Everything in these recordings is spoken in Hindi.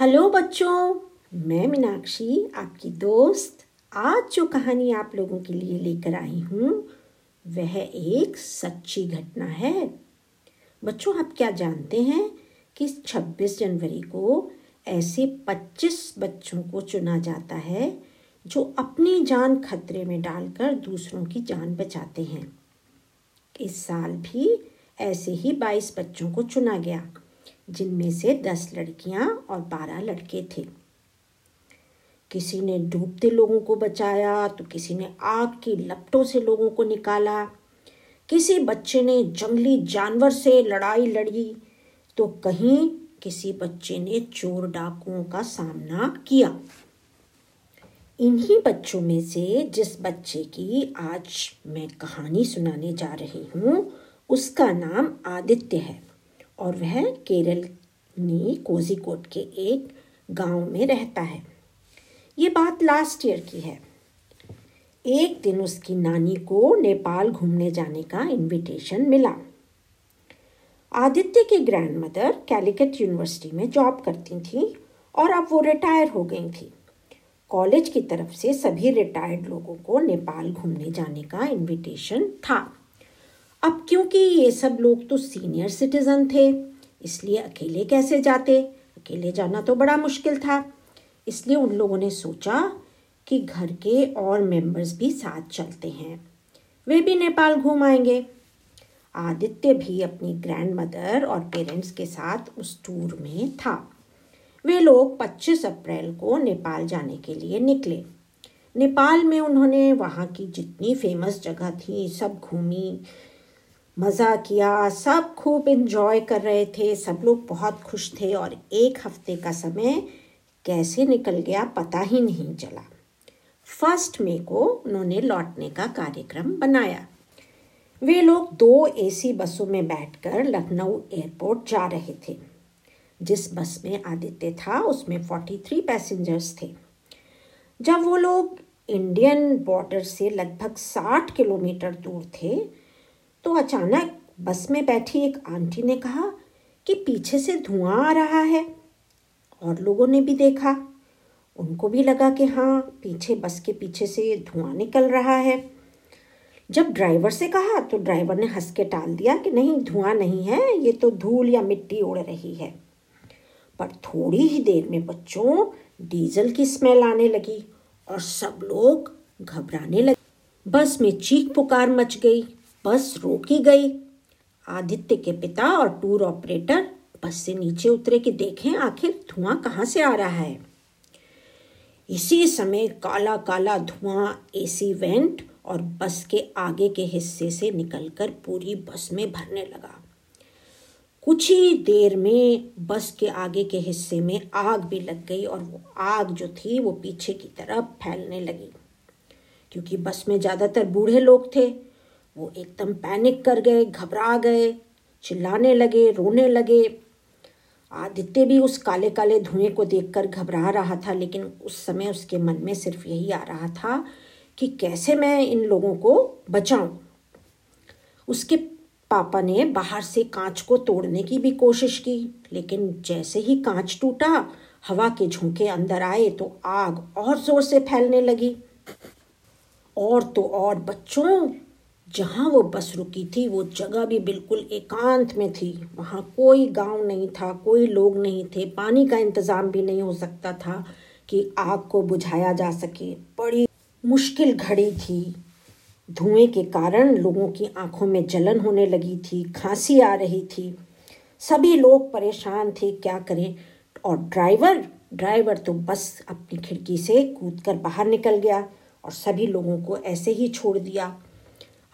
हेलो बच्चों, मैं मीनाक्षी, आपकी दोस्त। आज जो कहानी आप लोगों के लिए लेकर आई हूँ, वह एक सच्ची घटना है। बच्चों, आप क्या जानते हैं कि 26 जनवरी को ऐसे 25 बच्चों को चुना जाता है जो अपनी जान खतरे में डालकर दूसरों की जान बचाते हैं। इस साल भी ऐसे ही 22 बच्चों को चुना गया। जिनमें से 10 लड़कियाँ और 12 लड़के थे। किसी ने डूबते लोगों को बचाया तो किसी ने आग की लपटों से लोगों को निकाला। किसी बच्चे ने जंगली जानवर से लड़ाई लड़ी तो कहीं किसी बच्चे ने चोर डाकुओं का सामना किया। इन्हीं बच्चों में से जिस बच्चे की आज मैं कहानी सुनाने जा रही हूँ, उसका नाम आदित्य है। और वह केरल में कोजिकोट के एक गाँव में रहता है। ये बात लास्ट ईयर की है। एक दिन उसकी नानी को नेपाल घूमने जाने का इनविटेशन मिला। आदित्य की ग्रैंडमदर कैलिकट यूनिवर्सिटी में जॉब करती थी और अब वो रिटायर हो गई थी। कॉलेज की तरफ़ से सभी रिटायर्ड लोगों को नेपाल घूमने जाने का इनविटेशन था। अब क्योंकि ये सब लोग तो सीनियर सिटीजन थे, इसलिए अकेले कैसे जाते? अकेले जाना तो बड़ा मुश्किल था। इसलिए उन लोगों ने सोचा कि घर के और मेंबर्स भी साथ चलते हैं। वे भी नेपाल घूम आएँगे। आदित्य भी अपनी ग्रैंड मदर और पेरेंट्स के साथ उस टूर में था। वे लोग 25 अप्रैल को नेपाल जाने के लिए निकले। नेपाल में उन्होंने वहाँ की जितनी फ़ेमस जगह थी, सब घूमी। मज़ा किया, सब खूब इन्जॉय कर रहे थे, सब लोग बहुत खुश थे और एक हफ़्ते का समय कैसे निकल गया पता ही नहीं चला। फ़र्स्ट मे को उन्होंने लौटने का कार्यक्रम बनाया। वे लोग दो एसी बसों में बैठकर लखनऊ एयरपोर्ट जा रहे थे। जिस बस में आदित्य था, उसमें फोर्टी थ्री पैसेंजर्स थे। जब वो लोग इंडियन बॉर्डर से लगभग साठ किलोमीटर दूर थे तो अचानक बस में बैठी एक आंटी ने कहा कि पीछे से धुआँ आ रहा है। और लोगों ने भी देखा। उनको भी लगा कि हाँ पीछे, बस के पीछे से धुआँ निकल रहा है। जब ड्राइवर से कहा तो ड्राइवर ने हंस के टाल दिया कि नहीं, धुआँ नहीं है, ये तो धूल या मिट्टी उड़ रही है। पर थोड़ी ही देर में बच्चों डीजल की स्मेल आने लगी और सब लोग घबराने लगे। बस में चीख पुकार मच गई। बस रोकी गई। आदित्य के पिता और टूर ऑपरेटर बस से नीचे उतरे कि देखें आखिर धुआँ कहाँ से आ रहा है। इसी समय काला काला धुआँ एसी वेंट और बस के आगे के हिस्से से निकलकर पूरी बस में भरने लगा। कुछ ही देर में बस के आगे के हिस्से में आग भी लग गई और वो आग जो थी वो पीछे की तरफ़ फैलने लगी। क्योंकि बस में ज़्यादातर बूढ़े लोग थे वो एकदम पैनिक कर गए, घबरा गए, चिल्लाने लगे, रोने लगे। आदित्य भी उस काले काले धुएँ को देखकर घबरा रहा था, लेकिन उस समय उसके मन में सिर्फ़ यही आ रहा था कि कैसे मैं इन लोगों को बचाऊं। उसके पापा ने बाहर से कांच को तोड़ने की भी कोशिश की, लेकिन जैसे ही कांच टूटा, हवा के झोंके अंदर आए तो आग और ज़ोर से फैलने लगी। और तो और बच्चों जहाँ वो बस रुकी थी, वो जगह भी बिल्कुल एकांत में थी। वहाँ कोई गाँव नहीं था, कोई लोग नहीं थे, पानी का इंतज़ाम भी नहीं हो सकता था कि आग को बुझाया जा सके। बड़ी मुश्किल घड़ी थी। धुएँ के कारण लोगों की आँखों में जलन होने लगी थी, खांसी आ रही थी। सभी लोग परेशान थे, क्या करें? और ड्राइवर? ड्राइवर तो बस अपनी खिड़की से कूद कर बाहर निकल गया और सभी लोगों को ऐसे ही छोड़ दिया।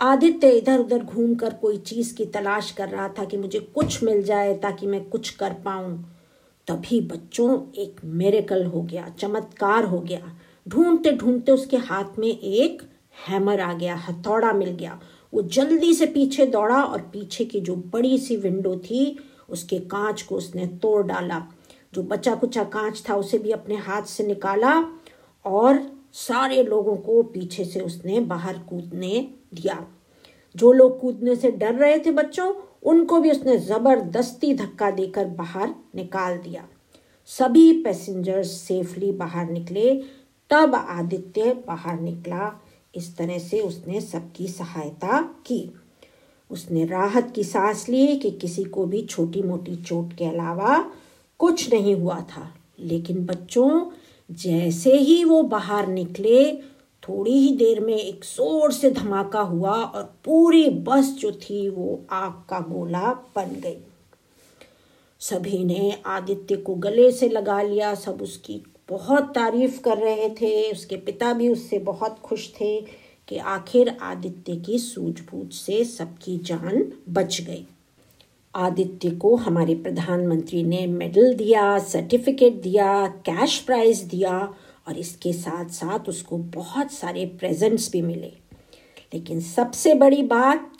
आदित्य इधर उधर घूम कर कोई चीज़ की तलाश कर रहा था कि मुझे कुछ मिल जाए ताकि मैं कुछ कर पाऊँ। तभी बच्चों एक मेरेकल हो गया, चमत्कार हो गया। ढूंढते ढूंढते उसके हाथ में एक हैमर आ गया, हथौड़ा मिल गया। वो जल्दी से पीछे दौड़ा और पीछे की जो बड़ी सी विंडो थी, उसके कांच को उसने तोड़ डाला। जो बचा कुचा कांच था, उसे भी अपने हाथ से निकाला और सारे लोगों को पीछे से उसने बाहर कूदने दिया। जो लोग कूदने से डर रहे थे बच्चों, उनको भी उसने ज़बरदस्ती धक्का देकर बाहर निकाल दिया। सभी पैसेंजर्स सेफली बाहर निकले। तब आदित्य बाहर निकला। इस तरह से उसने सबकी सहायता की। उसने राहत की सांस ली कि किसी को भी छोटी मोटी चोट के अलावा कुछ नहीं हुआ था। लेकिन बच्चों जैसे ही वो बाहर निकले, थोड़ी ही देर में एक ज़ोर से धमाका हुआ और पूरी बस जो थी वो आग का गोला बन गई। सभी ने आदित्य को गले से लगा लिया। सब उसकी बहुत तारीफ़ कर रहे थे। उसके पिता भी उससे बहुत खुश थे कि आखिर आदित्य की सूझबूझ से सबकी जान बच गई। आदित्य को हमारे प्रधानमंत्री ने मेडल दिया सर्टिफिकेट दिया कैश प्राइज दिया और इसके साथ साथ उसको बहुत सारे प्रेजेंट्स भी मिले। लेकिन सबसे बड़ी बात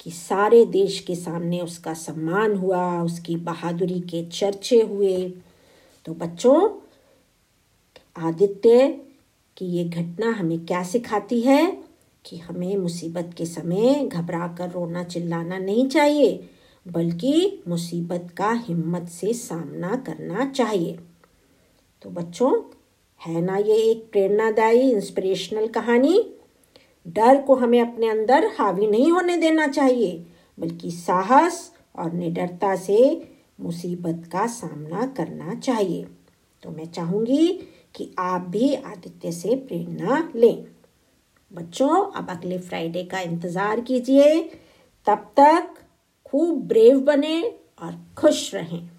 कि सारे देश के सामने उसका सम्मान हुआ, उसकी बहादुरी के चर्चे हुए। तो बच्चों, आदित्य की ये घटना हमें क्या सिखाती है? कि हमें मुसीबत के समय घबरा कर रोना चिल्लाना नहीं चाहिए। बल्कि मुसीबत का हिम्मत से सामना करना चाहिए। तो बच्चों, है ना ये एक प्रेरणादायी इंस्पिरेशनल कहानी? डर को हमें अपने अंदर हावी नहीं होने देना चाहिए, बल्कि साहस और निडरता से मुसीबत का सामना करना चाहिए। तो मैं चाहूँगी कि आप भी आदित्य से प्रेरणा लें। बच्चों, अब अगले फ्राइडे का इंतज़ार कीजिए। तब तक खूब ब्रेव बने और खुश रहें।